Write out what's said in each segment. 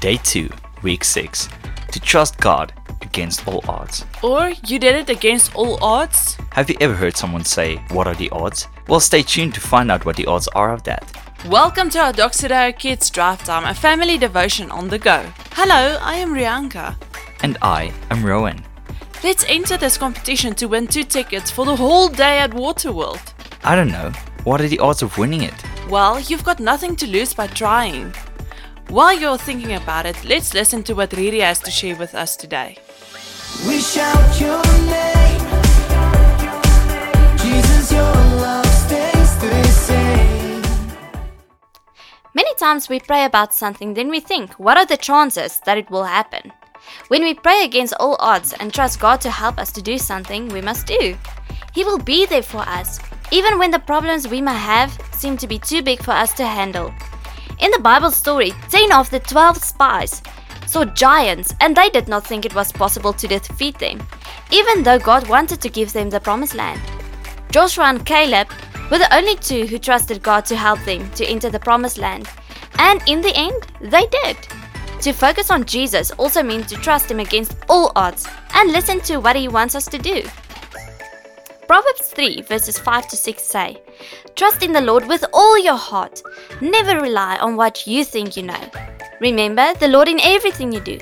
Day 2, Week 6 To trust God against all odds. Or you did it against all odds? Have you ever heard someone say, What are the odds? Well, stay tuned to find out what the odds are of that. Welcome to our Doxa Deo Kids Drive Time, a family devotion on the go. Hello, I am Rianka. And I am Rowan. Let's enter this competition to win two tickets for the whole day at Waterworld. I don't know, what are the odds of winning it? Well, you've got nothing to lose by trying. While you're thinking about it, let's listen to what Riri has to share with us today. We shout your name. Jesus, your love stays the same. Many times we pray about something, then we think, what are the chances that it will happen? When we pray against all odds and trust God to help us to do something, we must do. He will be there for us, even when the problems we may have seem to be too big for us to handle. In the Bible story, 10 of the 12 spies saw giants and they did not think it was possible to defeat them, even though God wanted to give them the promised land. Joshua and Caleb were the only two who trusted God to help them to enter the promised land, and in the end, they did. To focus on Jesus also means to trust Him against all odds and listen to what He wants us to do. Proverbs 3 verses 5 to 6 say, Trust in the Lord with all your heart. Never rely on what you think you know. Remember the Lord in everything you do,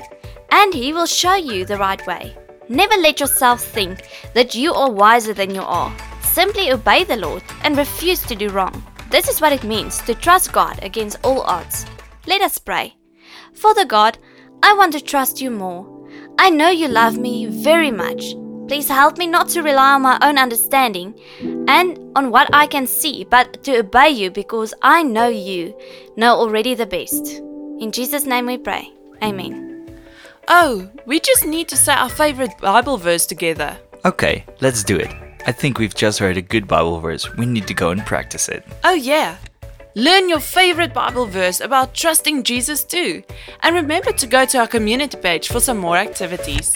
and He will show you the right way. Never let yourself think that you are wiser than you are. Simply obey the Lord and refuse to do wrong. This is what it means to trust God against all odds. Let us pray. Father God, I want to trust you more. I know you love me very much. Please help me not to rely on my own understanding and on what I can see, but to obey you because I know you know already the best. In Jesus' name we pray. Amen. Oh, we just need to say our favorite Bible verse together. Okay, let's do it. I think we've just heard a good Bible verse. We need to go and practice it. Oh, yeah. Learn your favorite Bible verse about trusting Jesus too. And remember to go to our community page for some more activities.